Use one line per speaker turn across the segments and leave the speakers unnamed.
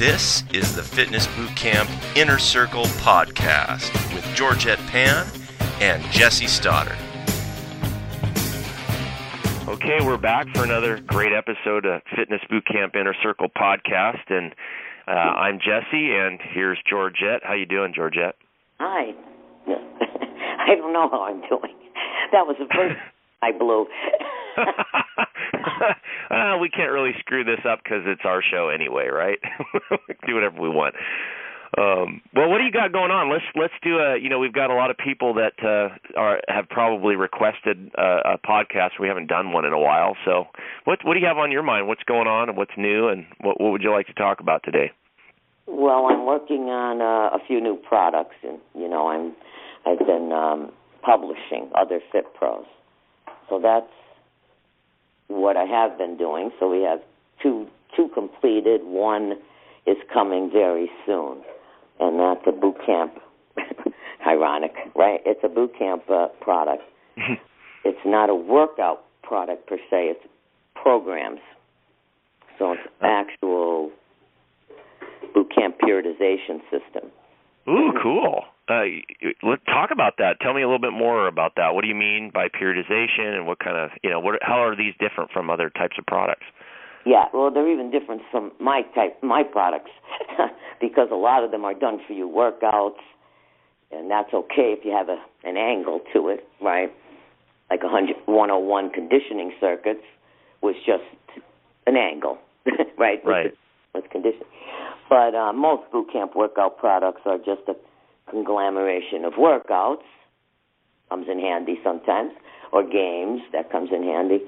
This is the Fitness Boot Camp Inner Circle podcast with Georgette Pann and Jesse Stoddard. Okay, we're back for another great episode of Fitness Boot Camp Inner Circle podcast, and uh, I'm Jesse, and here's Georgette. How you doing, Georgette?
Hi. I don't know how I'm doing. That was the first I blew.
uh, we can't really screw this up because it's our show anyway, right? do whatever we want. Um, well, what do you got going on? Let's let's do a. You know, we've got a lot of people that uh, are have probably requested a, a podcast. We haven't done one in a while. So, what what do you have on your mind? What's going on and what's new, and what what would you like to talk about today?
Well, I'm working on uh, a few new products, and you know, I'm I've been um, publishing other Fit Pros, so that's what I have been doing. So we have two two completed. One is coming very soon, and that's a boot camp. Ironic, right? It's a boot camp uh, product. it's not a workout product per se. It's programs. So it's actual boot camp periodization system.
Ooh, cool. Uh, let's talk about that. Tell me a little bit more about that. What do you mean by periodization, and what kind of you know what? How are these different from other types of products?
Yeah, well, they're even different from my type, my products, because a lot of them are done for you workouts, and that's okay if you have a an angle to it, right? Like a 101 conditioning circuits was just an angle, right?
Right.
With, with conditioning. But uh, most boot camp workout products are just a conglomeration of workouts. Comes in handy sometimes, or games that comes in handy.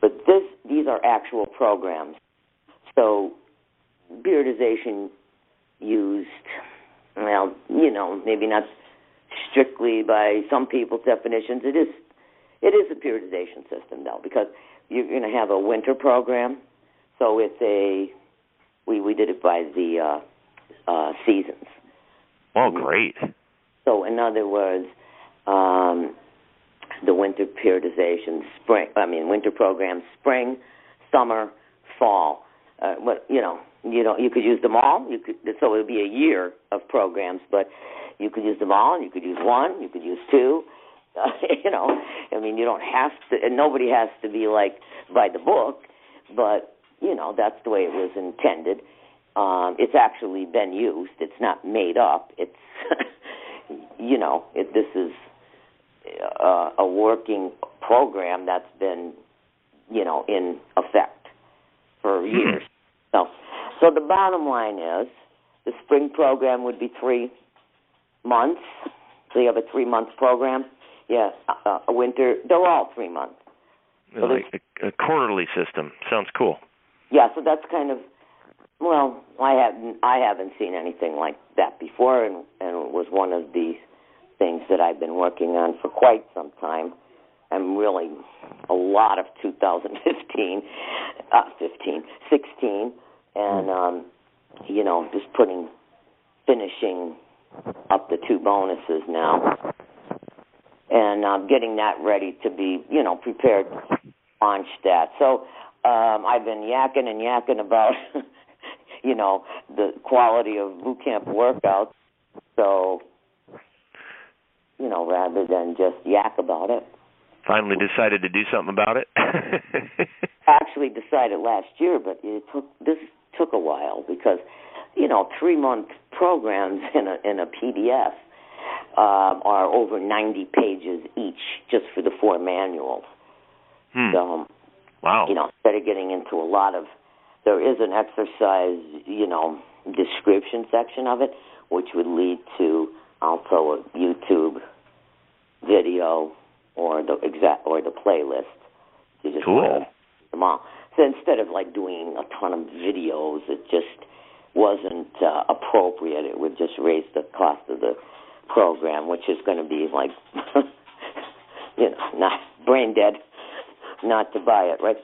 But this, these are actual programs. So periodization used, well, you know, maybe not strictly by some people's definitions. It is, it is a periodization system though, because you're going to have a winter program. So it's a we we did it by the uh, uh, seasons.
Oh, great!
So, in other words, um, the winter periodization, spring. I mean, winter program, spring, summer, fall. Uh, but you know, you know, you could use them all. You could, so it would be a year of programs, but you could use them all. and You could use one. You could use two. Uh, you know, I mean, you don't have to, and nobody has to be like by the book, but you know that's the way it was intended. Um, it's actually been used. It's not made up. It's you know it, this is uh, a working program that's been you know in effect for years. so so the bottom line is the spring program would be three months. So you have a three month program. Yeah, uh, a winter. They're all three months.
So like a, a quarterly system. Sounds cool.
Yeah, so that's kind of well, I haven't I haven't seen anything like that before, and and it was one of the things that I've been working on for quite some time. I'm really a lot of 2015, uh, 15, 16, and
Hmm.
um, you know just putting finishing up the two bonuses now, and um, getting that ready to be you know prepared to launch that. So um, I've been yakking and yakking about, you know, the quality of boot camp workouts. So, you know, rather than just yak about it,
Finally decided to do something about it.
actually decided last year, but it took this took a while because, you know, three month programs in a in a PDF um, are over ninety pages each just for the four manuals.
hmm.
So,
Wow.
you know, instead of getting into a lot of, there is an exercise, you know, description section of it, which would lead to also a YouTube video or the exact or the playlist. You just
Cool.
them all. So instead of like doing a ton of videos, it just wasn't uh, appropriate. It would just raise the cost of the program, which is going to be like, you know, not brain dead not to buy it, right?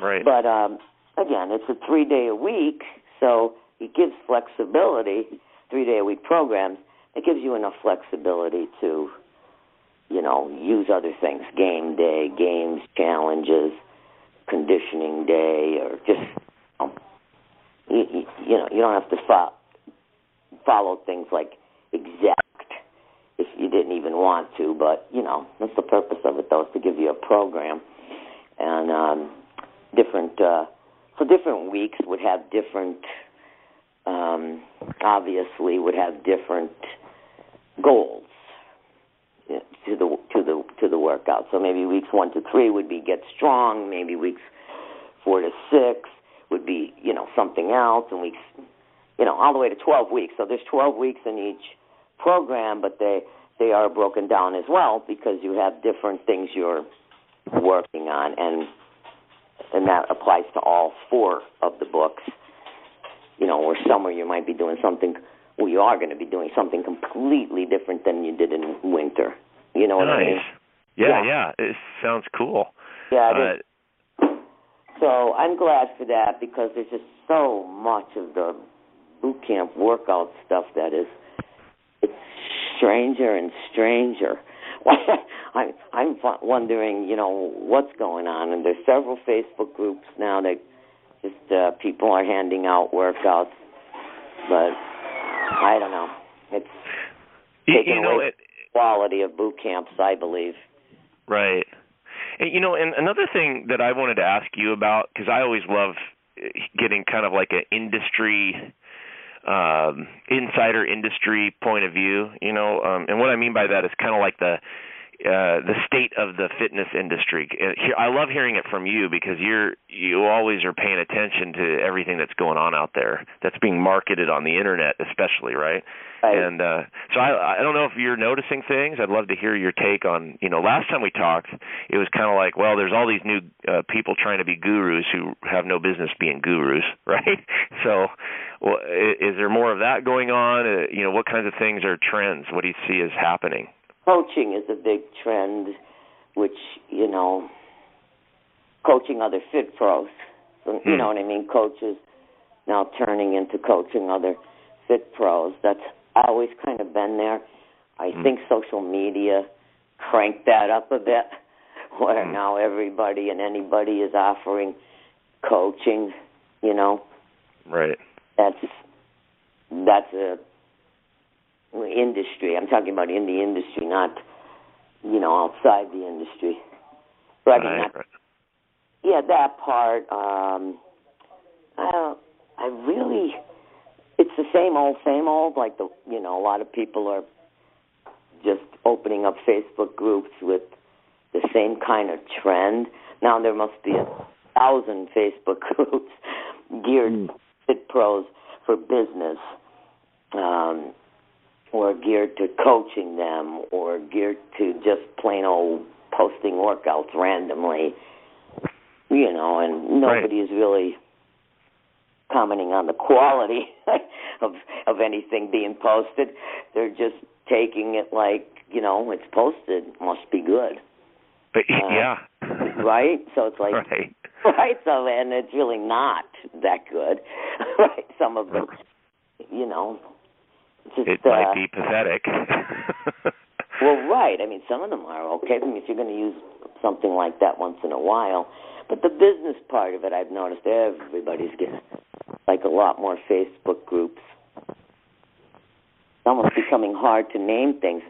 right.
But um, again, it's a three day a week, so it gives flexibility. Three day a week programs. It gives you enough flexibility to, you know, use other things, game day, games, challenges, conditioning day, or just um, you, you, know, you don't have to fo- follow things like exact if you didn't even want to, but you know, that's the purpose of it, though, is to give you a program and um, different. Uh, so different weeks would have different. Um, obviously, would have different goals to the to the to the workout. So maybe weeks one to three would be get strong. Maybe weeks four to six would be you know something else, and weeks you know all the way to twelve weeks. So there's twelve weeks in each program, but they they are broken down as well because you have different things you're working on, and and that applies to all four of the books. You know, or summer you might be doing something we are going to be doing something completely different than you did in winter. You know what
nice.
I mean?
Yeah,
Yeah.
yeah, It sounds cool.
Yeah, it
Uh,
is. So I'm glad for that because there's just so much of the boot camp workout stuff that is it's stranger and stranger. I'm I'm wondering, you know, what's going on, and there's several Facebook groups now that just uh, people are handing out workouts, but I don't know. It's
you,
taken
you know,
away
it,
quality of boot camps, I believe.
Right. And, you know, and another thing that I wanted to ask you about because I always love eh, getting kind of like an industry um insider industry point of view, you know, um and what I mean by that is kind of like the uh the state of the fitness industry. Uh, I love hearing it from you because you're you always are paying attention to everything that's going on out there that's being marketed on the internet especially, right?
Right.
And uh so I I don't know if you're noticing things. I'd love to hear your take on, you know, last time we talked, it was kind of like, well, there's all these new uh, people trying to be gurus who have no business being gurus, right? So, well, i- is there more of that going on? Uh, you know, what kinds of things are trends? What do you see as happening?
Coaching is a big trend, which you know, coaching other fit pros. So, you
Hmm.
know what I mean? Coaches now turning into coaching other fit pros. That's always kind of been there. I
Hmm.
think social media cranked that up a bit, where
Hmm.
now everybody and anybody is offering coaching. You know,
Right.
that's that's a industry. I'm talking about in the industry, not you know outside the industry. But I mean,
Right,
yeah, that part. Um, I. I really. It's the same old, same old. Like the you know, a lot of people are just opening up Facebook groups with the same kind of trend. Now there must be a thousand Facebook groups geared fit pros for business, um, or geared to coaching them, or geared to just plain old posting workouts randomly. You know, and nobody is really commenting on the quality of of anything being posted. They're just taking it like you know it's posted, must be good,
But
Uh,
yeah.
right? So it's like
right.
right so and it's really not that good right some of them you know just
It
uh,
might be pathetic.
well right i mean some of them are okay I mean, if you're going to use something like that once in a while but the business part of it i've noticed everybody's getting like a lot more facebook groups it's almost becoming hard to name things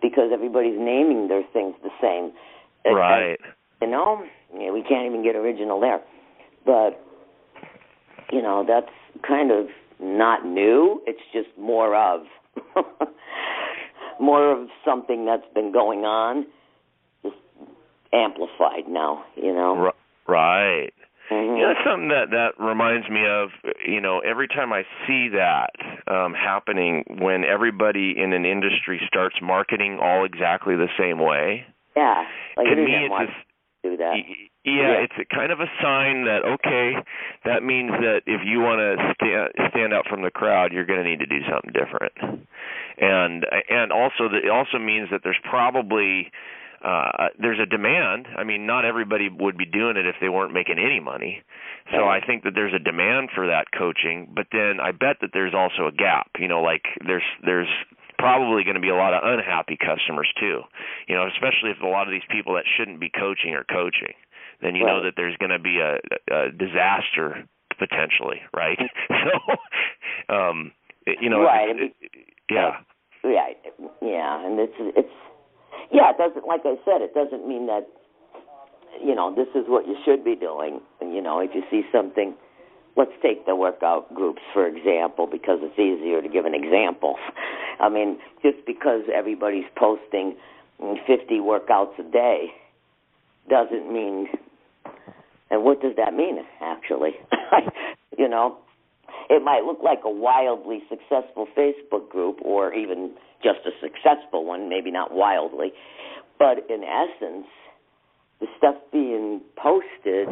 because everybody's naming their things the same
right.
you know, we can't even get original there. But you know, that's kind of not new. It's just more of more of something that's been going on, just amplified now. You know.
Right.
Mhm.
Yeah, that's something that that reminds me of. You know, every time I see that um, happening, when everybody in an industry starts marketing all exactly the same way,
Yeah. Like
to me it's just
do that.
Yeah,
Yeah.
it's a kind of a sign that okay, that means that if you want to stand stand out from the crowd, you're going to need to do something different. And and also that it also means that there's probably uh there's a demand. I mean, not everybody would be doing it if they weren't making any money. So I think that there's a demand for that coaching, but then I bet that there's also a gap. You know, like there's there's probably going to be a lot of unhappy customers too. You know, especially if a lot of these people that shouldn't be coaching are coaching, then you
right.
know that there's going to be a, a disaster potentially, right? so, um, you know,
right.
It, it, yeah,
yeah, yeah, and it's it's yeah. It doesn't like I said. It doesn't mean that you know this is what you should be doing. And you know, if you see something let's take the workout groups for example because it's easier to give an example. I mean, just because everybody's posting 50 workouts a day doesn't mean and what does that mean actually? you know, it might look like a wildly successful Facebook group or even just a successful one, maybe not wildly, but in essence, the stuff being posted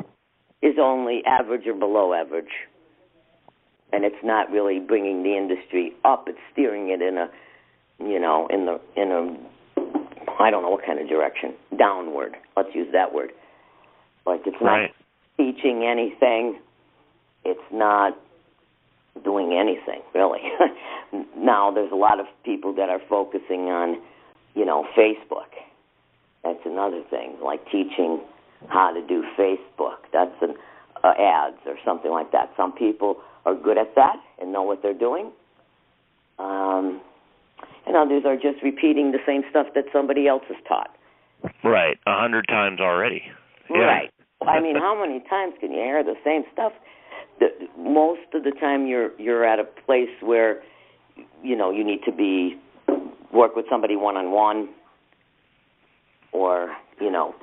is only average or below average. And it's not really bringing the industry up, it's steering it in a you know, in the in a I don't know what kind of direction. Downward. Let's use that word. Like it's not
right.
teaching anything. It's not doing anything, really. now there's a lot of people that are focusing on, you know, Facebook. That's another thing, like teaching how to do Facebook. That's an uh, ads or something like that. Some people are good at that and know what they're doing. Um, and others are just repeating the same stuff that somebody else has taught.
Right, a hundred times already. Yeah.
Right. I mean, how many times can you hear the same stuff? The, most of the time, you're you're at a place where, you know, you need to be work with somebody one on one, or you know,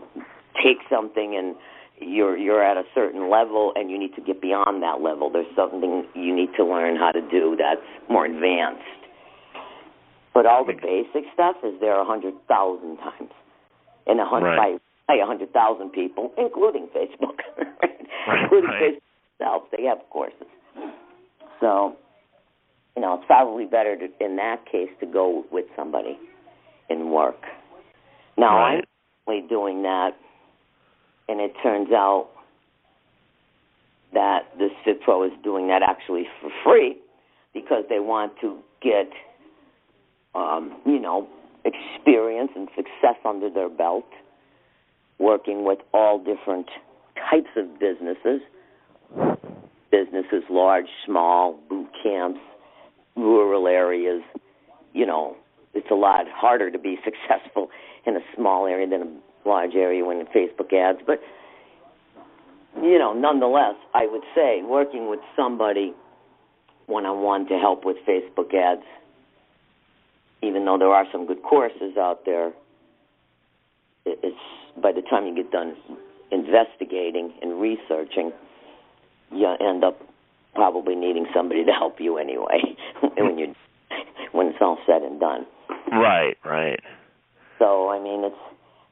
take something and you're you're at a certain level and you need to get beyond that level. There's something you need to learn how to do that's more advanced. But all the basic stuff is there a hundred thousand times, and a hundred
right.
by a hundred thousand people, including Facebook,
right,
including
right.
Facebook itself. They have courses, so you know it's probably better to, in that case to go with somebody and work. Now
Right.
I'm only doing that and it turns out that this fitpro is doing that actually for free because they want to get, um, you know, experience and success under their belt, working with all different types of businesses, businesses large, small, boot camps, rural areas. You know, it's a lot harder to be successful in a small area than a large area when Facebook ads, but you know, nonetheless, I would say working with somebody one on one to help with Facebook ads, even though there are some good courses out there, it's by the time you get done investigating and researching, you end up probably needing somebody to help you anyway when you when it's all said and done.
Right, right.
So I mean, it's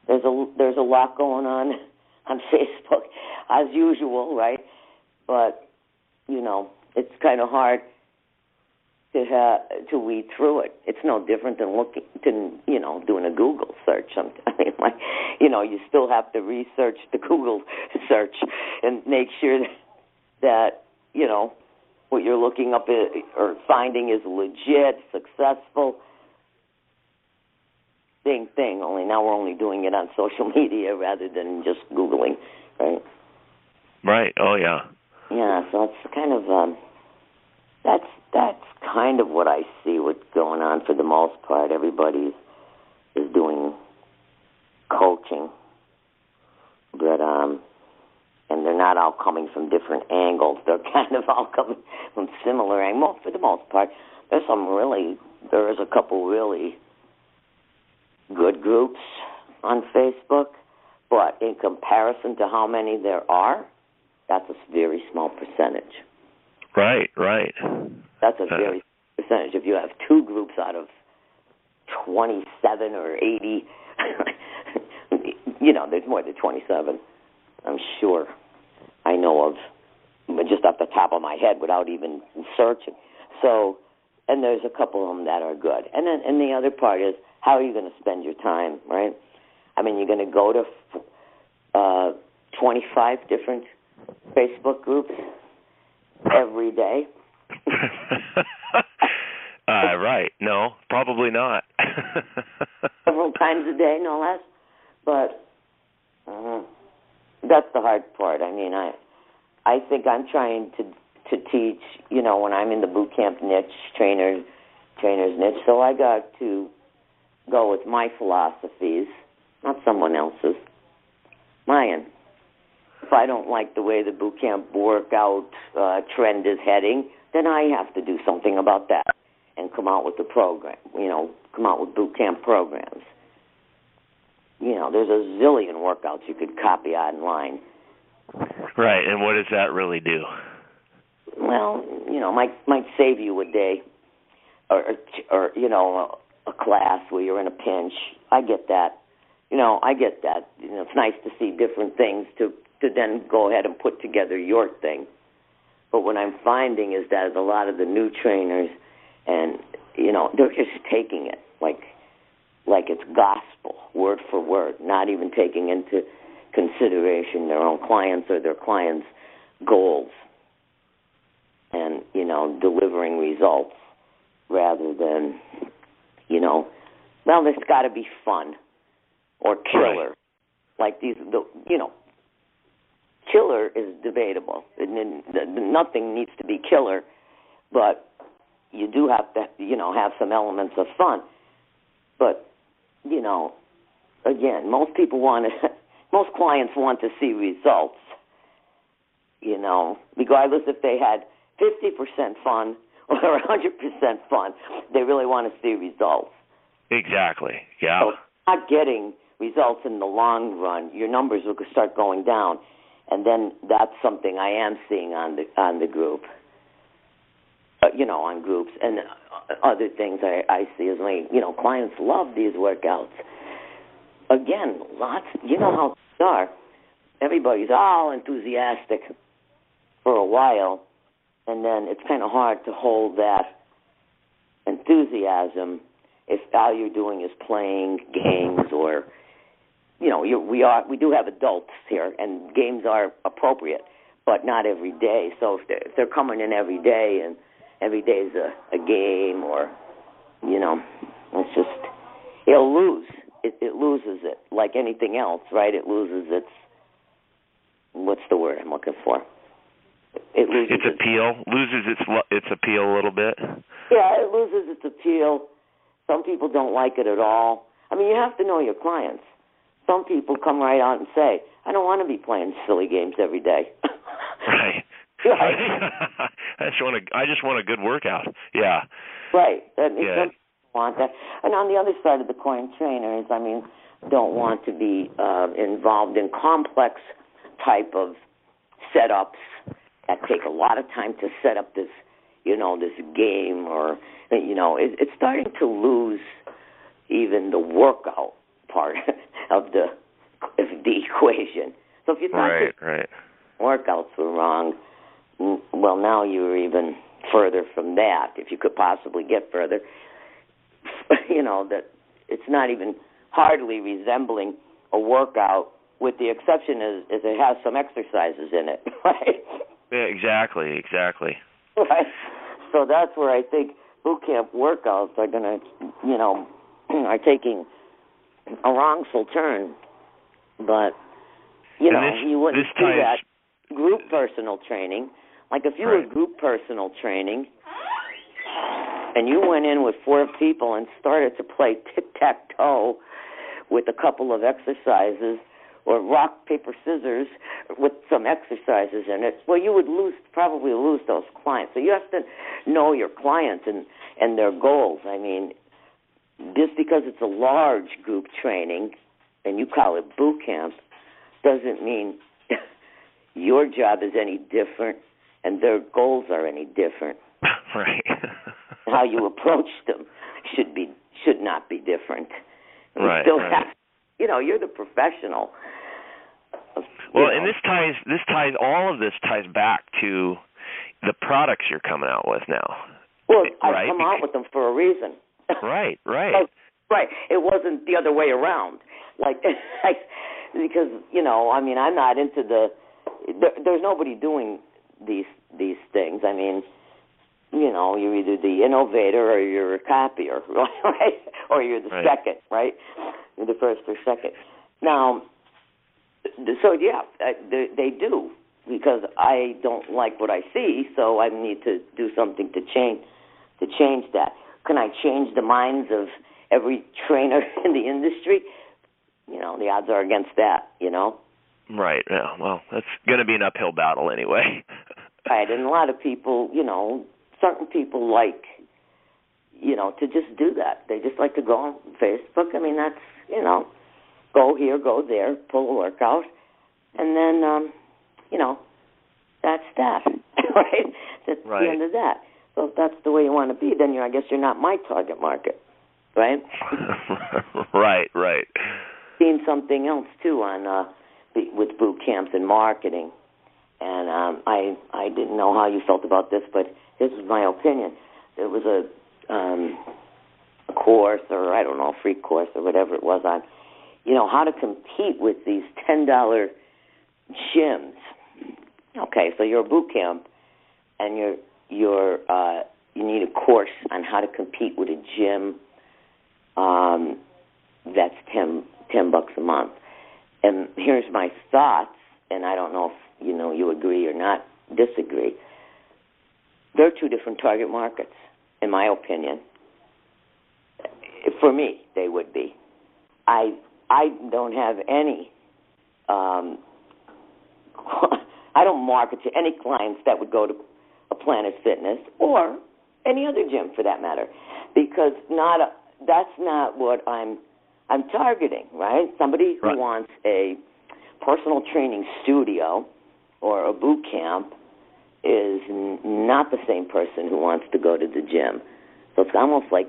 there's a there's a lot going on on Facebook as usual, right? But you know, it's kind of hard to have to weed through it. It's no different than looking than you know doing a Google search. I mean, like you know, you still have to research the Google search and make sure that, you know what you're looking up or finding is legit, successful same thing, only now we're only doing it on social media rather than just Googling, right?
Right. Oh yeah.
Yeah, so it's kind of um that's that's kind of what I see what's going on for the most part. Everybody is doing coaching. But um and they're not all coming from different angles. They're kind of all coming from similar angles for the most part. There's some really there is a couple really good groups on Facebook, but in comparison to how many there are, that's a very small percentage.
Right, right.
That's a
Uh.
very percentage. If you have two groups out of 27 or 80, you know, there's more than 27. I'm sure I know of, but just off the top of my head without even searching. So, and there's a couple of them that are good. And then, and the other part is how are you going to spend your time, right? I mean, you're going to go to uh, 25 different Facebook groups every day.
Uh, right. No, probably not.
Several times a day, no less. But uh, that's the hard part. I mean, I I think I'm trying to to teach. You know, when I'm in the boot camp niche, trainer trainer's niche, so I got to go with my philosophies, not someone else's. Mine. If I don't like the way the boot camp workout uh, trend is heading, then I have to do something about that and come out with the program. You know, come out with boot camp programs. You know, there's a zillion workouts you could copy online.
Right, and what does that really do?
Well, you know, might might save you a day, or or you know, a, class where you're in a pinch. I get that. You know, I get that. You know, it's nice to see different things to to then go ahead and put together your thing. But what I'm finding is that a lot of the new trainers, and you know, they're just taking it like like it's gospel, word for word, not even taking into consideration their own clients or their clients' goals, and you know, delivering results rather than, you know, well, there's got to be fun or killer,
right.
like these, the, you know, killer is debatable. And nothing needs to be killer, but you do have to, you know, have some elements of fun. But, you know, again, most people want to, most clients want to see results. You know, regardless if they had 50% fun or 100% fun, they really want to see results.
Exactly. Yeah.
So not getting results in the long run, your numbers will start going down and then that's something I am seeing on the on the group. Uh, you know, on groups and other things I, I see is like you know clients love these workouts. Again, lots. You know how they are. Everybody's all enthusiastic for a while, and then it's kind of hard to hold that enthusiasm if all you're doing is playing games or you know, you, we are we do have adults here, and games are appropriate, but not every day. So if they're, if they're coming in every day, and every day is a, a game, or you know, it's just it'll lose. It, it loses it like anything else, right? It loses its what's the word I'm looking for? It loses
its appeal. Its, loses its its appeal a little bit.
Yeah, it loses its appeal. Some people don't like it at all. I mean, you have to know your clients some people come right out and say, "I don't want to be playing silly games every day."
right.
right.
I just want a I just want a good workout. Yeah.
Right. And
yeah.
want that. And on the other side of the coin, trainers, I mean, don't want to be uh, involved in complex type of setups that take a lot of time to set up this, you know, this game or you know, it, it's starting to lose even the workout part of the of the equation. So if you thought
right, right.
workouts were wrong, well, now you're even further from that. If you could possibly get further, you know that it's not even hardly resembling a workout, with the exception is, is it has some exercises in it, right?
Yeah, exactly, exactly.
Right. So that's where I think boot camp workouts are going to, you know, are taking a wrongful turn, but you know
this,
you wouldn't do that group personal training. Like if you
right.
were group personal training and you went in with four people and started to play tic tac toe with a couple of exercises or rock paper scissors with some exercises in it well you would lose probably lose those clients so you have to know your clients and and their goals i mean just because it's a large group training and you call it boot camp doesn't mean your job is any different and their goals are any different.
Right.
How you approach them should be should not be different. You
right.
Still
right.
have, you know, you're the professional.
Well,
know.
and this ties this ties all of this ties back to the products you're coming out with now.
Well,
right?
I come out with them for a reason.
Right, right.
Right. It wasn't the other way around. Like, because you know, I mean, I'm not into the. There, there's nobody doing these these things. I mean, you know, you're either the innovator or you're a copier, right? Or you're the
right.
second, right? You're the first or second. Now, so yeah, they, do because I don't like what I see, so I need to do something to change to change that. Can I change the minds of every trainer in the industry? You know, the odds are against that. You know.
Right. Yeah. Well, that's going to be an uphill battle anyway.
right, and a lot of people, you know, certain people like, you know, to just do that. They just like to go on Facebook. I mean, that's you know, go here, go there, pull a workout, and then, um, you know, that's that. right. That's
right.
the end of that. So if that's the way you want to be, then you're, I guess you're not my target market, right?
right. Right.
Seen something else too on uh, with boot camps and marketing, and um, I I didn't know how you felt about this, but this is my opinion. There was a um, a course or I don't know, a free course or whatever it was on, you know, how to compete with these ten dollar gyms. Okay, so you're a boot camp, and you're you're uh, you need a course on how to compete with a gym. Um, that's ten ten bucks a month. And here's my thoughts, and I don't know if you know you agree or not disagree. They're two different target markets, in my opinion. For me, they would be. I I don't have any. Um, I don't market to any clients that would go to a Planet Fitness or any other gym for that matter, because not a, that's not what I'm I'm targeting. Right, somebody who
right.
wants a personal training studio or a boot camp is n- not the same person who wants to go to the gym. So it's almost like,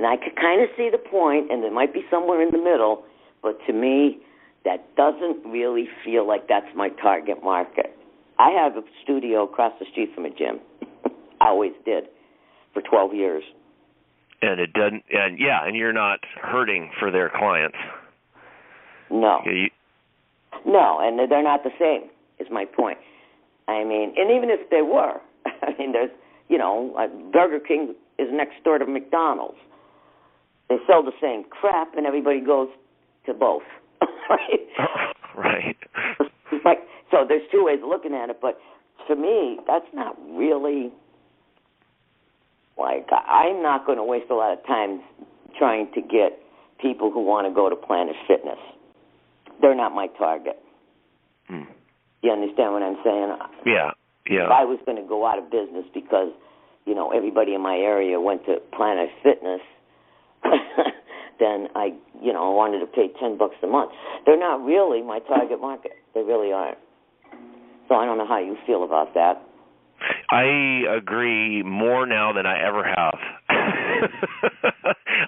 and I could kind of see the point, and there might be somewhere in the middle, but to me, that doesn't really feel like that's my target market. I have a studio across the street from a gym. I always did for 12 years.
And it doesn't, and yeah, and you're not hurting for their clients.
No.
Yeah, you,
no, and they're not the same. Is my point. I mean, and even if they were, I mean, there's, you know, uh, Burger King is next door to McDonald's. They sell the same crap, and everybody goes to both. right?
right.
Like, so there's two ways of looking at it, but to me, that's not really like I'm not going to waste a lot of time trying to get people who want to go to Planet Fitness. They're not my target.
Hmm.
You understand what I'm saying?
Yeah. Yeah.
If I was going to go out of business because, you know, everybody in my area went to Planet Fitness, then I, you know, I wanted to pay ten bucks a month. They're not really my target market. They really aren't. So I don't know how you feel about that.
I agree more now than I ever have.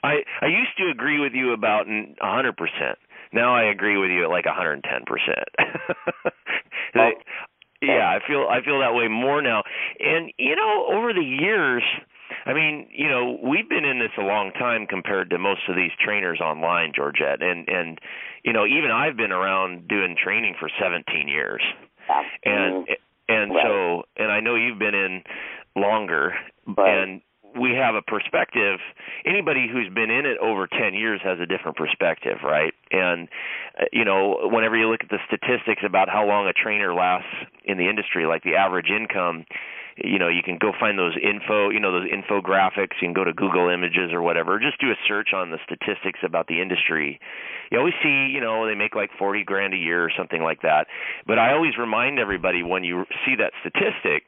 I I used to agree with you about a hundred percent. Now I agree with you at like a hundred and ten percent. Oh. Yeah, I feel I feel that way more now. And you know, over the years, I mean, you know, we've been in this a long time compared to most of these trainers online, Georgette. And and you know, even I've been around doing training for 17 years. And and
right.
so and I know you've been in longer
right.
and we have a perspective anybody who's been in it over 10 years has a different perspective right and uh, you know whenever you look at the statistics about how long a trainer lasts in the industry like the average income you know you can go find those info you know those infographics. You can go to google images or whatever. Or just do a search on the statistics about the industry. You always see you know they make like 40 grand a year or something like that. But i always remind everybody when you see that statistic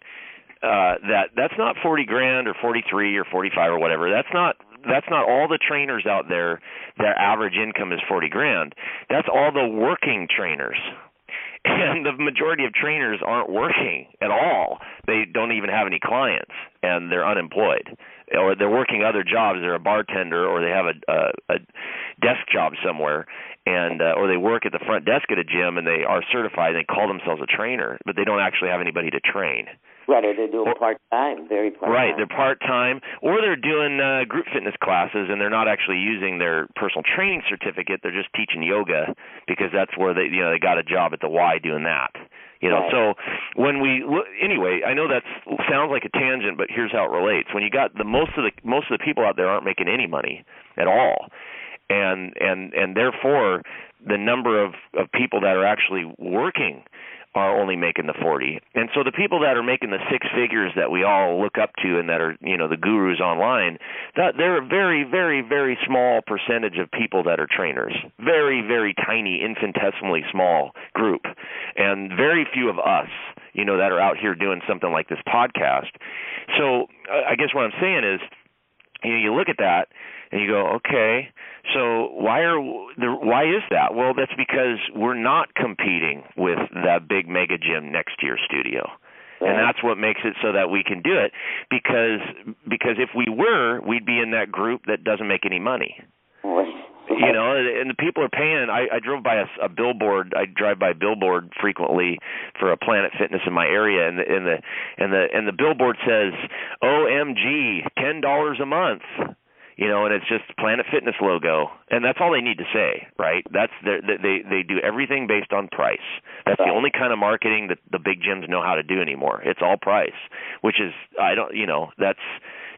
uh that that's not 40 grand or 43 or 45 or whatever. That's not that's not all the trainers out there their average income is 40 grand. That's all the working trainers and the majority of trainers aren't working at all. They don't even have any clients and they're unemployed. Or they're working other jobs. They're a bartender or they have a a, a desk job somewhere and uh, or they work at the front desk at a gym and they are certified and they call themselves a trainer but they don't actually have anybody to train
Right, or they're doing part time, very part time.
Right, they're part time, or they're doing uh, group fitness classes, and they're not actually using their personal training certificate. They're just teaching yoga because that's where they, you know, they got a job at the Y doing that. You know,
Right.
so when we look, anyway, I know that sounds like a tangent, but here's how it relates. When you got the most of the most of the people out there aren't making any money at all, and and and therefore the number of of people that are actually working are only making the 40. And so the people that are making the six figures that we all look up to and that are, you know, the gurus online, that they're a very very very small percentage of people that are trainers. Very very tiny infinitesimally small group. And very few of us, you know, that are out here doing something like this podcast. So I guess what I'm saying is you know, you look at that and you go, okay, so why are the why is that? Well, that's because we're not competing with that big mega gym next to your studio. And that's what makes it so that we can do it because because if we were, we'd be in that group that doesn't make any money. You know, and the people are paying. I, I drove by a, a billboard. I drive by a billboard frequently for a Planet Fitness in my area, and the and the and the and the billboard says, "OMG, ten dollars a month." You know, and it's just Planet Fitness logo, and that's all they need to say, right? That's their, they they do everything based on price. That's the only kind of marketing that the big gyms know how to do anymore. It's all price, which is I don't, you know, that's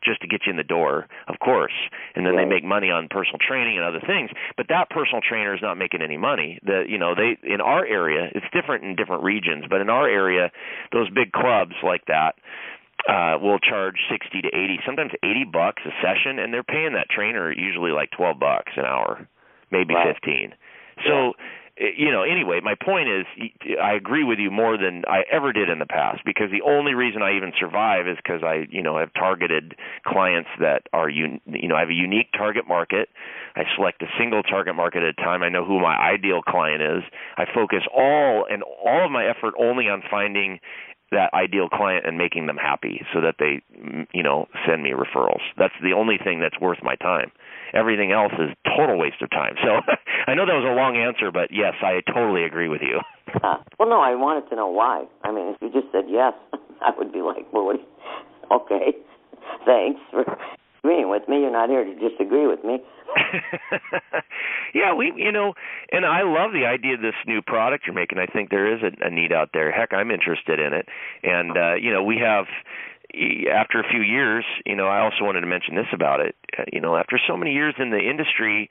just to get you in the door, of course, and then
Right.
they make money on personal training and other things. But that personal trainer is not making any money. The you know they in our area, it's different in different regions, but in our area, those big clubs like that uh will charge 60 to 80 sometimes 80 bucks a session and they're paying that trainer usually like 12 bucks an hour maybe
Right.
15 so eh, you know anyway my point is i agree with you more than i ever did in the past because the only reason i even survive is because i you know have targeted clients that are un- you know i have a unique target market. I select a single target market at a time. I know who my ideal client is. I focus all and all of my effort only on finding that ideal client and making them happy so that they mm, you know send me referrals. That's the only thing that's worth my time. Everything else is total waste of time. So i know that was a long answer but yes i totally agree with you.
Uh, well, no, I wanted to know why. I mean, if you just said yes, I would be like, well, Okay, thanks for agreeing with me. You're not here to disagree with me.
yeah, we you know, and I love the idea of this new product you're making. I think there is a, a need out there. Heck, I'm interested in it. And uh, you know, we have after a few years, you know, I also wanted to mention this about it. Uh, you know, after so many years in the industry,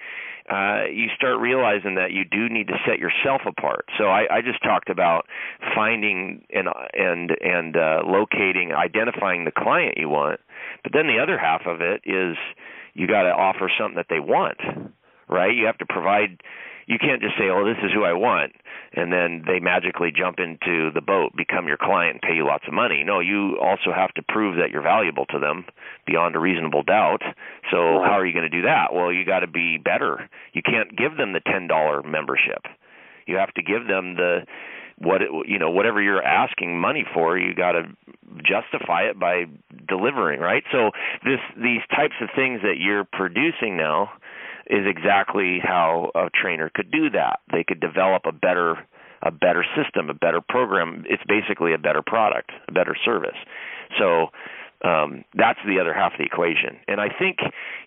uh, you start realizing that you do need to set yourself apart. So I, I just talked about finding and and and uh, locating, identifying the client you want. But then the other half of it is you got to offer something that they want, right? You have to provide. You can't just say, "Oh, this is who I want," and then they magically jump into the boat, become your client, and pay you lots of money. No, you also have to prove that you're valuable to them beyond a reasonable doubt. So
Right.
how are you going to do that? Well, you got to be better. You can't give them the ten dollar membership. You have to give them the what it, you know whatever you're asking money for you got to justify it by delivering right so this these types of things that you're producing now is exactly how a trainer could do that they could develop a better a better system a better program it's basically a better product a better service so um, that's the other half of the equation. And I think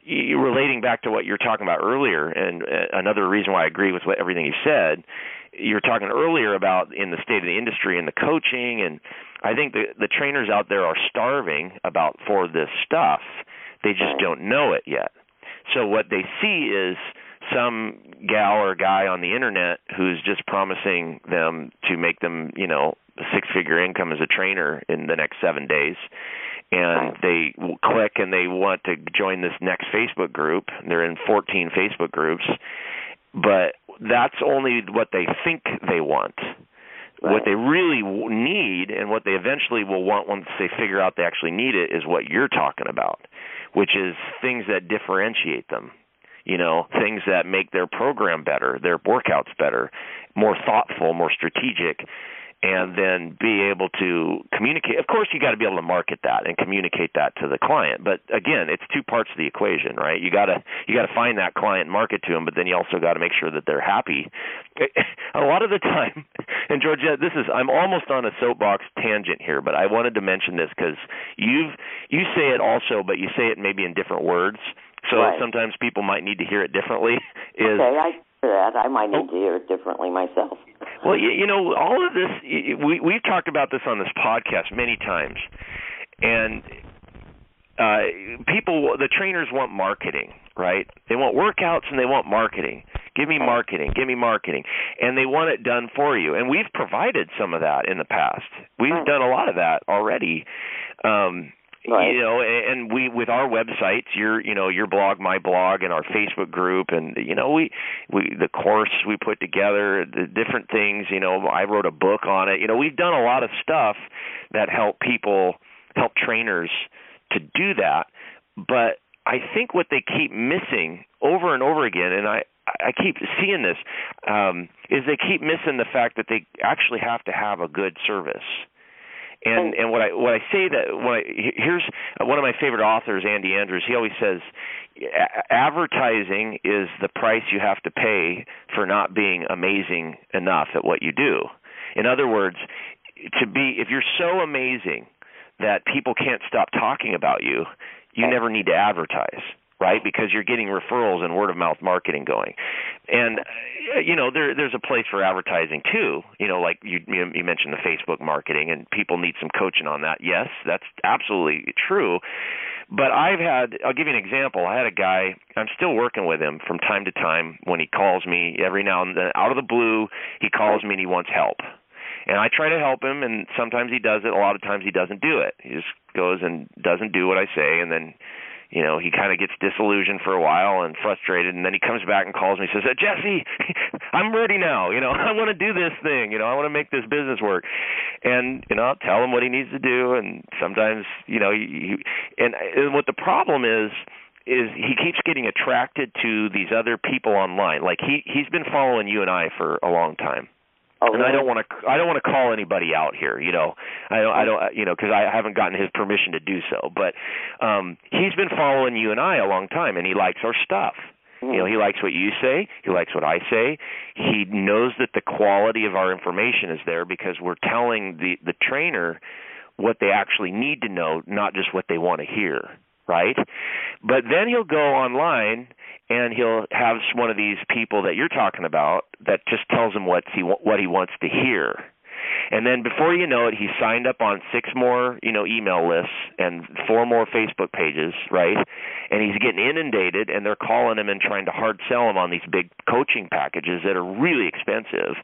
relating back to what you're talking about earlier, and uh, another reason why I agree with what, everything you said, you're talking earlier about in the state of the industry and the coaching, and I think the the trainers out there are starving about for this stuff. They just don't know it yet. So what they see is some gal or guy on the internet who's just promising them to make them, you know, a six-figure income as a trainer in the next 7 days. And they will click and they want to join this next Facebook group. They're in 14 Facebook groups. But that's only what they think they want. What they really need and what they eventually will want once they figure out they actually need it is what you're talking about, which is things that differentiate them. You know, things that make their program better, their workouts better, more thoughtful, more strategic, and then be able to communicate. Of course, you got to be able to market that and communicate that to the client. But again, it's two parts of the equation, right? You got to you got to find that client, and market to them, but then you also got to make sure that they're happy. A lot of the time, and Georgette, this is I'm almost on a soapbox tangent here, but I wanted to mention this because you've you say it also, but you say it maybe in different words. So
Right.
sometimes people might need to hear it differently. Is
okay, I hear that. I might need
Oh.
to hear it differently myself.
Well, you, you know, all of this we we've talked about this on this podcast many times, and uh people the trainers want marketing right? They want workouts and they want marketing. Give me marketing give me marketing. And they want it done for you. And we've provided some of that in the past. We've done a lot of that already. Um
Right.
you know and we with our websites your you know your blog my blog and our facebook group and you know we we the course we put together the different things you know i wrote a book on it you know we've done a lot of stuff that help people help trainers to do that but i think what they keep missing over and over again and i I keep seeing this um, is they keep missing the fact that they actually have to have a good service and and what I what I say that when I here's uh, one of my favorite authors, Andy Andrews. He always says, advertising is the price you have to pay for not being amazing enough at what you do. In other words, to be if you're so amazing that people can't stop talking about you, you never need to advertise right? Because you're getting referrals and word of mouth marketing going. And uh, you know, there there's a place for advertising too. You know, like you you mentioned the Facebook marketing and people need some coaching on that. Yes, that's absolutely true. But I've had I'll give you an example. I had a guy, I'm still working with him from time to time when he calls me every now and then out of the blue, he calls me and he wants help and I try to help him and sometimes he does it, a lot of times he doesn't do it. He just goes and doesn't do what I say and then you know, he kind of gets disillusioned for a while and frustrated, and then he comes back and calls me says, uh, "Jesse, I'm ready now. You know, I want to do this thing. You know, I want to make this business work." And you know, I'll tell him what he needs to do, and sometimes, you know, he, and, and what the problem is is he keeps getting attracted to these other people online. Like he he's been following you and I for a long time
Oh,
and I don't want to I don't want to call anybody out here, you know. I don't I don't you know because I haven't gotten his permission to do so. But um he's been following you and I a long time, and he likes our stuff.
Hmm.
You know, he likes what you say. He likes what I say. He knows that the quality of our information is there because we're telling the the trainer what they actually need to know, not just what they want to hear, right? But then he'll go online and he'll have one of these people that you're talking about that just tells him what he what he wants to hear. And then before you know it, he's signed up on six more, you know, email lists and four more Facebook pages, right? And he's getting inundated, and they're calling him and trying to hard sell him on these big coaching packages that are really expensive.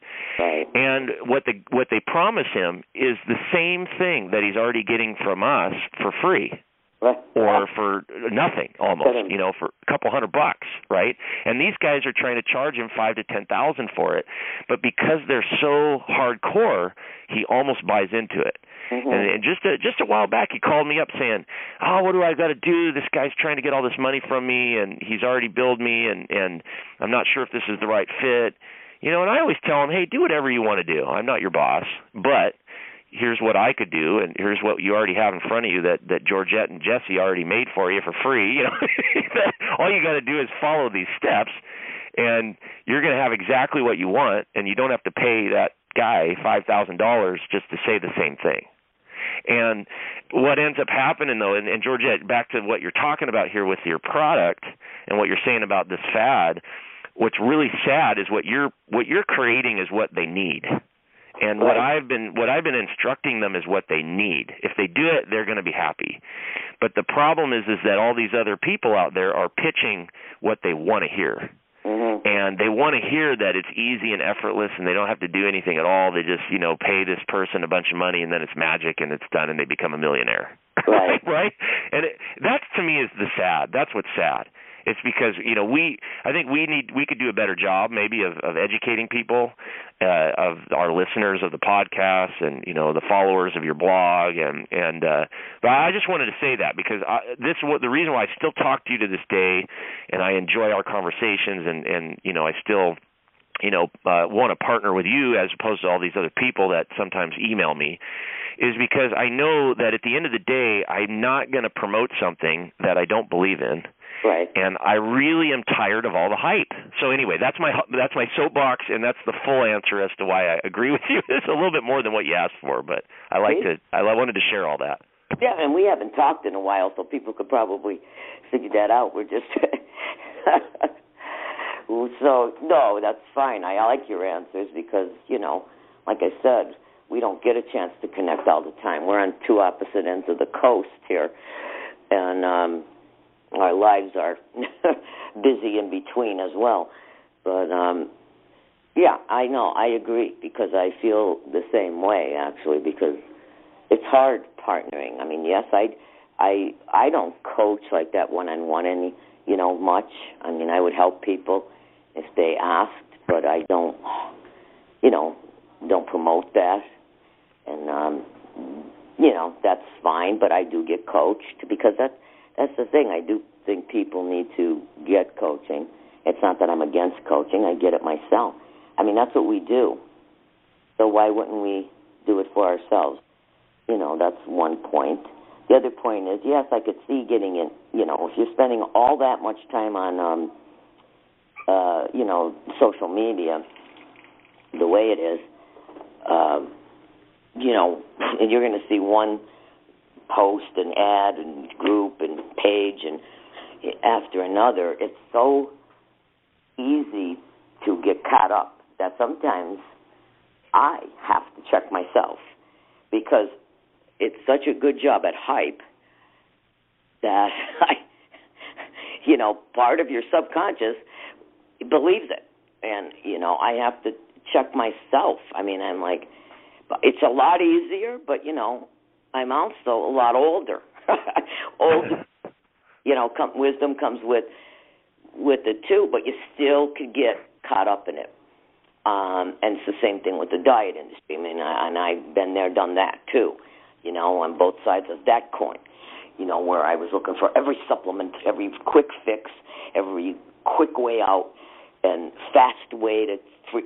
And what the what they promise him is the same thing that he's already getting from us for free
Right.
or for nothing almost you know for a couple hundred bucks right? And these guys are trying to charge him five to ten thousand for it but because they're so hardcore he almost buys into it.
Mhm.
and, and just a, just a while back he called me up saying oh what do i got to do? This guy's trying to get all this money from me and he's already billed me and and i'm not sure if this is the right fit. You know and i always tell him hey do whatever you want to do. I'm not your boss but here's what I could do, and here's what you already have in front of you that that Georgette and Jesse already made for you for free. You know, all you got to do is follow these steps, and you're going to have exactly what you want, and you don't have to pay that guy five thousand dollars just to say the same thing. And what ends up happening though, and, and Georgette, back to what you're talking about here with your product and what you're saying about this fad, what's really sad is what you're what you're creating is what they need. And what I've been what I've been instructing them is what they need. If they do it, they're going to be happy. But the problem is is that all these other people out there are pitching what they want to hear.
Mhm.
And they want to hear that it's easy and effortless and they don't have to do anything at all. They just, you know, pay this person a bunch of money and then it's magic and it's done and they become a millionaire.
Right.
right? And it, that to me is the sad. That's what's sad. It's because you know we I think we need we could do a better job maybe of, of educating people, uh, of our listeners of the podcast and you know the followers of your blog. And and uh, but I just wanted to say that because I, this is what the reason why I still talk to you to this day, and I enjoy our conversations and and you know I still you know uh, want to partner with you as opposed to all these other people that sometimes email me is because I know that at the end of the day I'm not going to promote something that I don't believe in
Right.
and I really am tired of all the hype. So anyway, that's my that's my soapbox, and that's the full answer as to why I agree with you. It's a little bit more than what you asked for, but I like to I wanted to share all that.
Yeah, and we haven't talked in a while, so people could probably figure that out. We're just so no, that's fine. I like your answers because you know, like I said, we don't get a chance to connect all the time. We're on two opposite ends of the coast here, and um, our lives are busy in between as well. But um, yeah, I know. I agree because I feel the same way actually because it's hard partnering. I mean, yes, I I I don't coach like that one on one any you know much. I mean, I would help people if they asked, but I don't you know don't promote that, and um, you know that's fine. But I do get coached because that that's the thing. I do think people need to get coaching. It's not that I'm against coaching. I get it myself. I mean, that's what we do. So why wouldn't we do it for ourselves? You know, that's one point. The other point is, yes, I could see getting in. You know, if you're spending all that much time on, um, uh, you know, social media, the way it is, um, you know, and you're going to see one post and ad and group and page and after another. It's so easy to get caught up that sometimes I have to check myself because it's such a good job at hype that I, you know, part of your subconscious believes it, and you know, I have to check myself. I mean, I'm like, it's a lot easier, but you know, I'm also a lot older. older, you know, come, wisdom comes with with it too, but you still could get caught up in it. Um, and it's the same thing with the diet industry. I mean, I, and I've been there, done that too. You know, on both sides of that coin. You know, where I was looking for every supplement, every quick fix, every quick way out, and fast way to,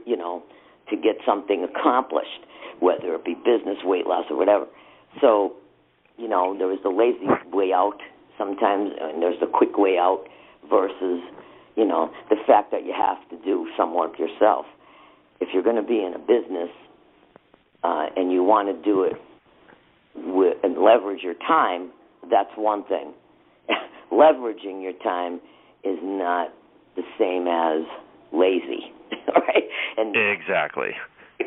you know, to get something accomplished, whether it be business, weight loss, or whatever. So, you know, there is the lazy way out sometimes, and there's the quick way out versus, you know, the fact that you have to do some work yourself. If you're going to be in a business uh, and you want to do it with, and leverage your time, that's one thing. Leveraging your time is not the same as lazy, right?
And exactly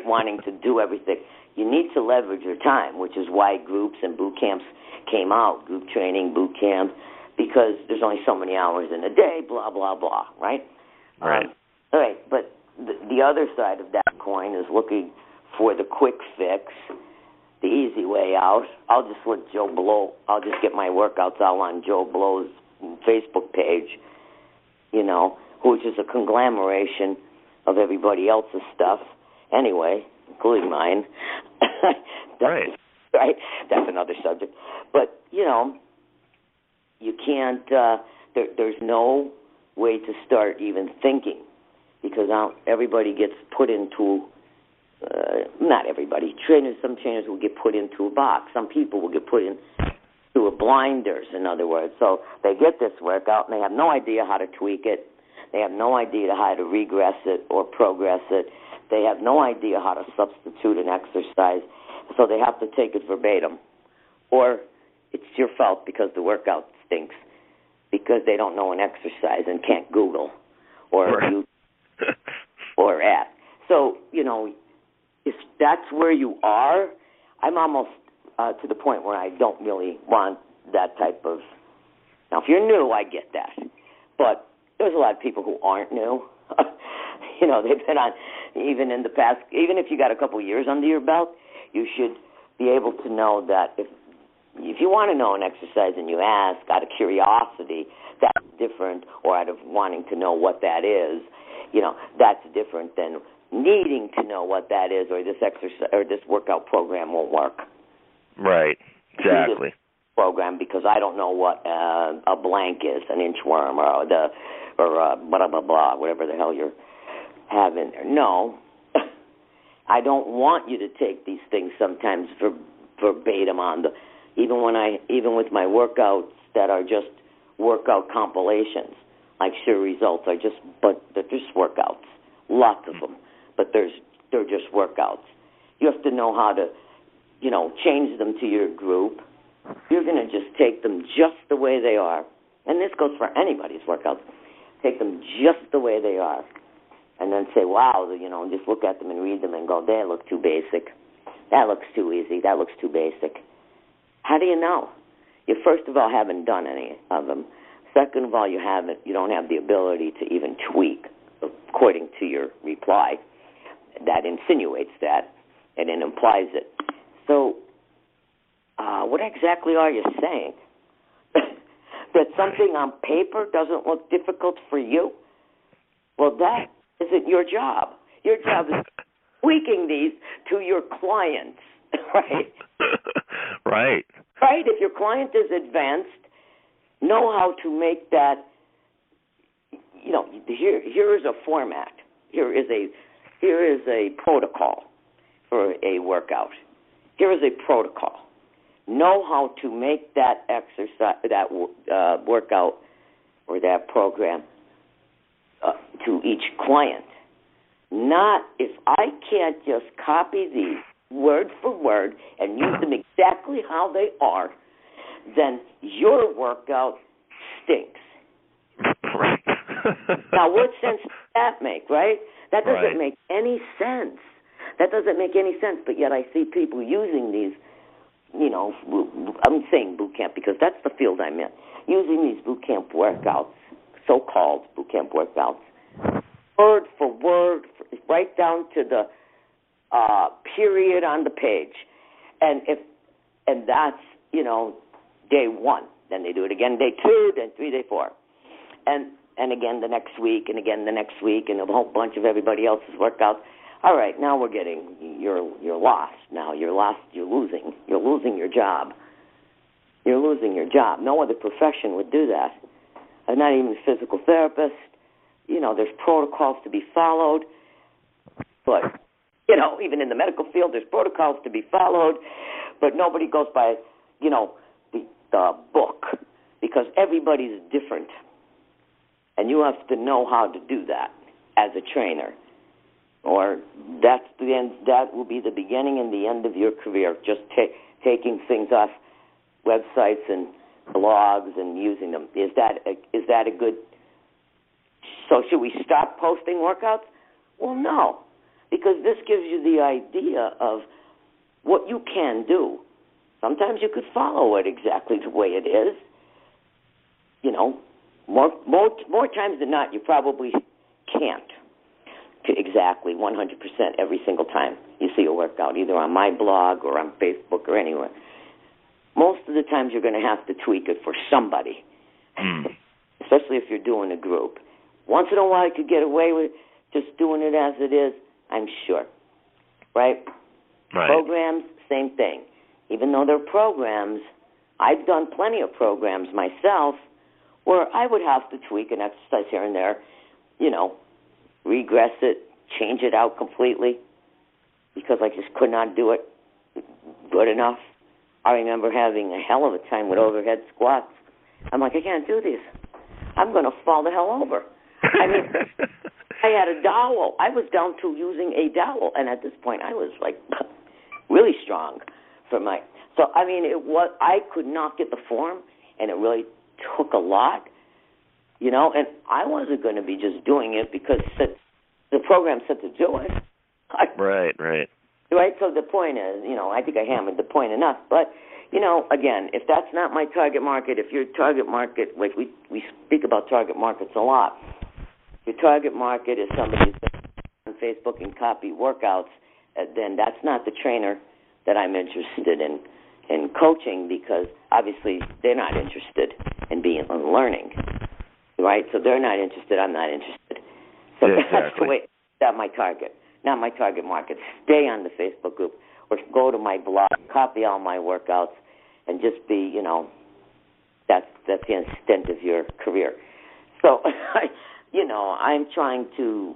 wanting to do everything. You need to leverage your time, which is why groups and boot camps came out, group training, boot camp, because there's only so many hours in a day, blah blah blah, right?
Right.
Um, all right, but the, the other side of that coin is looking for the quick fix, the easy way out. I'll just let Joe Blow. I'll just get my workouts out on Joe Blow's Facebook page, you know, which is a conglomeration of everybody else's stuff, anyway, including mine.
right.
Right. That's another subject. But you know, you can't. Uh, there, there's no way to start even thinking because now everybody gets put into uh, not everybody trainers some trainers will get put into a box some people will get put in to a blinders in other words so they get this workout and they have no idea how to tweak it they have no idea how to regress it or progress it they have no idea how to substitute an exercise so they have to take it verbatim or it's your fault because the workout stinks because they don't know an exercise and can't google or
right.
you or at. So, you know, if that's where you are, I'm almost uh, to the point where I don't really want that type of. Now, if you're new, I get that, but there's a lot of people who aren't new. you know, they've been on even in the past. Even if you got a couple years under your belt, you should be able to know that if if you want to know an exercise and you ask out of curiosity, that's different, or out of wanting to know what that is, you know, that's different than needing to know what that is, or this exercise or this workout program won't work.
Right. Exactly.
Program because I don't know what uh, a blank is, an inchworm, or the or uh, blah blah blah, whatever the hell you're having there. No, I don't want you to take these things sometimes ver- verbatim on the even when I even with my workouts that are just workout compilations, like sure results are just but they're just workouts, lots of hmm. them, but there's they're just workouts. You have to know how to, you know, change them to your group. You're going to just take them just the way they are, and this goes for anybody's workouts. take them just the way they are, and then say, "Wow," you know, just look at them and read them and go, "They look too basic. That looks too easy. That looks too basic." How do you know? You first of all haven't done any of them. Second of all, you haven't. You don't have the ability to even tweak, according to your reply. That insinuates that, and it implies it. So, uh, what exactly are you saying? that something on paper doesn't look difficult for you? Well, that isn't your job. Your job is tweaking these to your clients, right?
right.
Right. If your client is advanced, know how to make that. You know, here here is a format. Here is a here is a protocol for a workout. Here is a protocol know how to make that exercise, that uh, workout, or that program to each client. Not if I can't just copy these word for word and use them exactly how they are, then your workout stinks.
Right.
now, what sense does that make, right? That doesn't
right.
make any sense. That doesn't make any sense, but yet I see people using these you know, I'm saying boot camp because that's the field I'm in. Using these boot camp workouts, so-called boot camp workouts, word for word, right down to the uh, period on the page, and if and that's you know day one. Then they do it again day two, then three, day four, and and again the next week, and again the next week, and a whole bunch of everybody else's workouts all right, now we're getting you're you're lost. Now you're lost. You're losing. You're losing your job. You're losing your job. No other profession would do that. I'm not even a physical therapist. You know, there's protocols to be followed. But you know, even in the medical field, there's protocols to be followed. But nobody goes by, you know, the the book because everybody's different, and you have to know how to do that as a trainer or that's the end. That will be the beginning and the end of your career. Just ta- taking things off websites and blogs and using them. Is that a, is that a good? So should we stop posting workouts? Well, no, because this gives you the idea of what you can do. Sometimes you could follow it exactly the way it is. You know, more more more times than not, you probably can't to exactly 100% every single time you see a workout, either on my blog or on Facebook or anywhere. Most of the times you're going to have to tweak it for somebody,
mm.
especially if you're doing a group. Once in a while, you could get away with just doing it as it is, I'm sure. Right?
Right.
Programs, same thing. Even though they're programs, I've done plenty of programs myself where I would have to tweak an exercise here and there, you know, regress it, change it out completely because I just could not do it good enough. I remember having a hell of a time with mm-hmm. overhead squats. I'm like, I can't do these. I'm going to fall the hell over. I mean, I had a dowel. I was down to using a dowel, and at this point, I was like really strong for my. So I mean, it was. I could not get the form, and it really took a lot you know, and I wasn't going to be just doing it because the program said to do it. I,
right, right.
Right. So the point is, you know, I think I hammered the point enough. But you know, again, if that's not my target market, if your target market, like we we speak about target markets a lot, your target market is somebody who's on Facebook and copy workouts, uh, then that's not the trainer that I'm interested in in coaching because obviously they're not interested in being in learning right? So they're not interested. I'm not interested. So
yeah,
that's
exactly.
the way. That's my target, not my target market. Stay on the Facebook group or go to my blog, copy all my workouts, and just be, you know, that's that's the extent of your career. So, you know, I'm trying to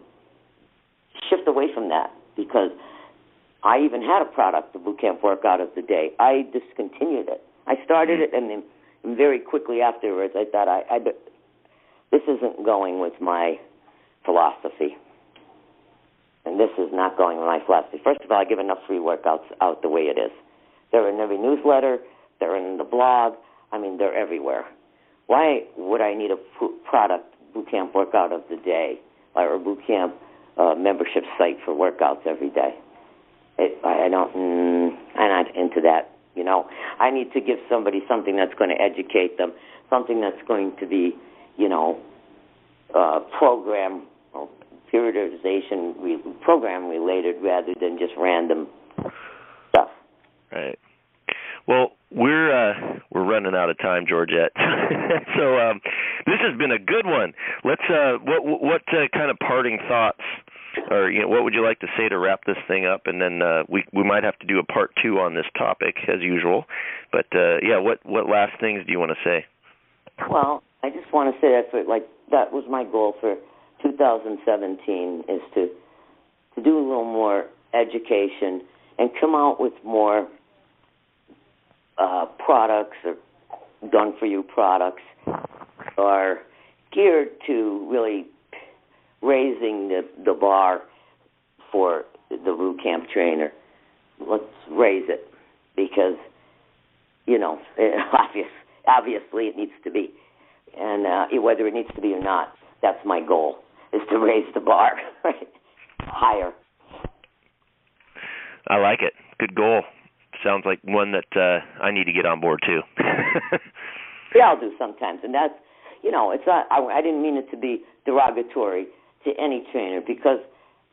shift away from that because I even had a product, the boot camp workout of the day. I discontinued it. I started it, and then very quickly afterwards, I thought I, I this isn't going with my philosophy. And this is not going with my philosophy. First of all, I give enough free workouts out the way it is. They're in every newsletter, they're in the blog, I mean, they're everywhere. Why would I need a product boot camp workout of the day or boot camp uh, membership site for workouts every day. It, I don't. Mm, I'm not into that. You know, I need to give somebody something that's going to educate them, something that's going to be, you know, uh, program or periodization re- program related rather than just random stuff.
Right. Well, we're uh we're running out of time, Georgette. so um this has been a good one. Let's uh what what uh, kind of parting thoughts or you know what would you like to say to wrap this thing up and then uh we we might have to do a part 2 on this topic as usual. But uh yeah, what what last things do you want to say?
Well, I just want to say that for like that was my goal for 2017 is to to do a little more education and come out with more uh, products or done for you products are geared to really raising the the bar for the boot camp trainer. Let's raise it because you know obvious obviously it needs to be, and uh, whether it needs to be or not, that's my goal is to raise the bar right higher.
I like it. Good goal. Sounds like one that uh I need to get on board too.
yeah, I'll do sometimes, and that's you know, it's not. I, I didn't mean it to be derogatory to any trainer because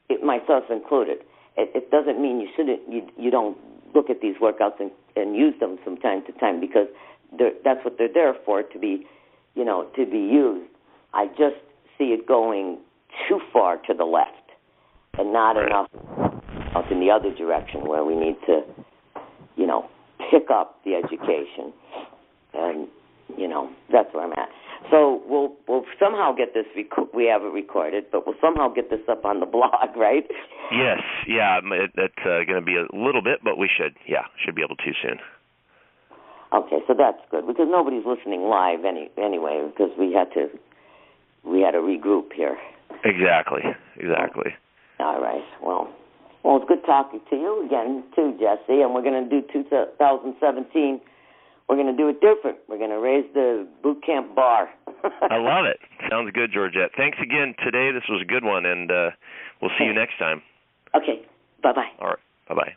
it, myself included. It, it doesn't mean you shouldn't. You you don't look at these workouts and, and use them from time to time because they're, that's what they're there for to be, you know, to be used. I just see it going too far to the left and not
right.
enough out in the other direction where we need to, you know, pick up the education. And you know, that's where I'm at. So we'll we'll somehow get this. Rec- we have it recorded, but we'll somehow get this up on the blog, right?
Yes, yeah, it, it's uh, going to be a little bit, but we should, yeah, should be able to soon.
Okay, so that's good because nobody's listening live any anyway because we had to we had to regroup here.
Exactly, exactly.
All right. Well, well, it's good talking to you again, too, Jesse. And we're going to do 2017. We're going to do it different. We're going to raise the boot camp bar.
I love it. Sounds good, Georgette. Thanks again today. This was a good one, and uh, we'll see you next time.
Okay. Bye bye.
All right. Bye bye.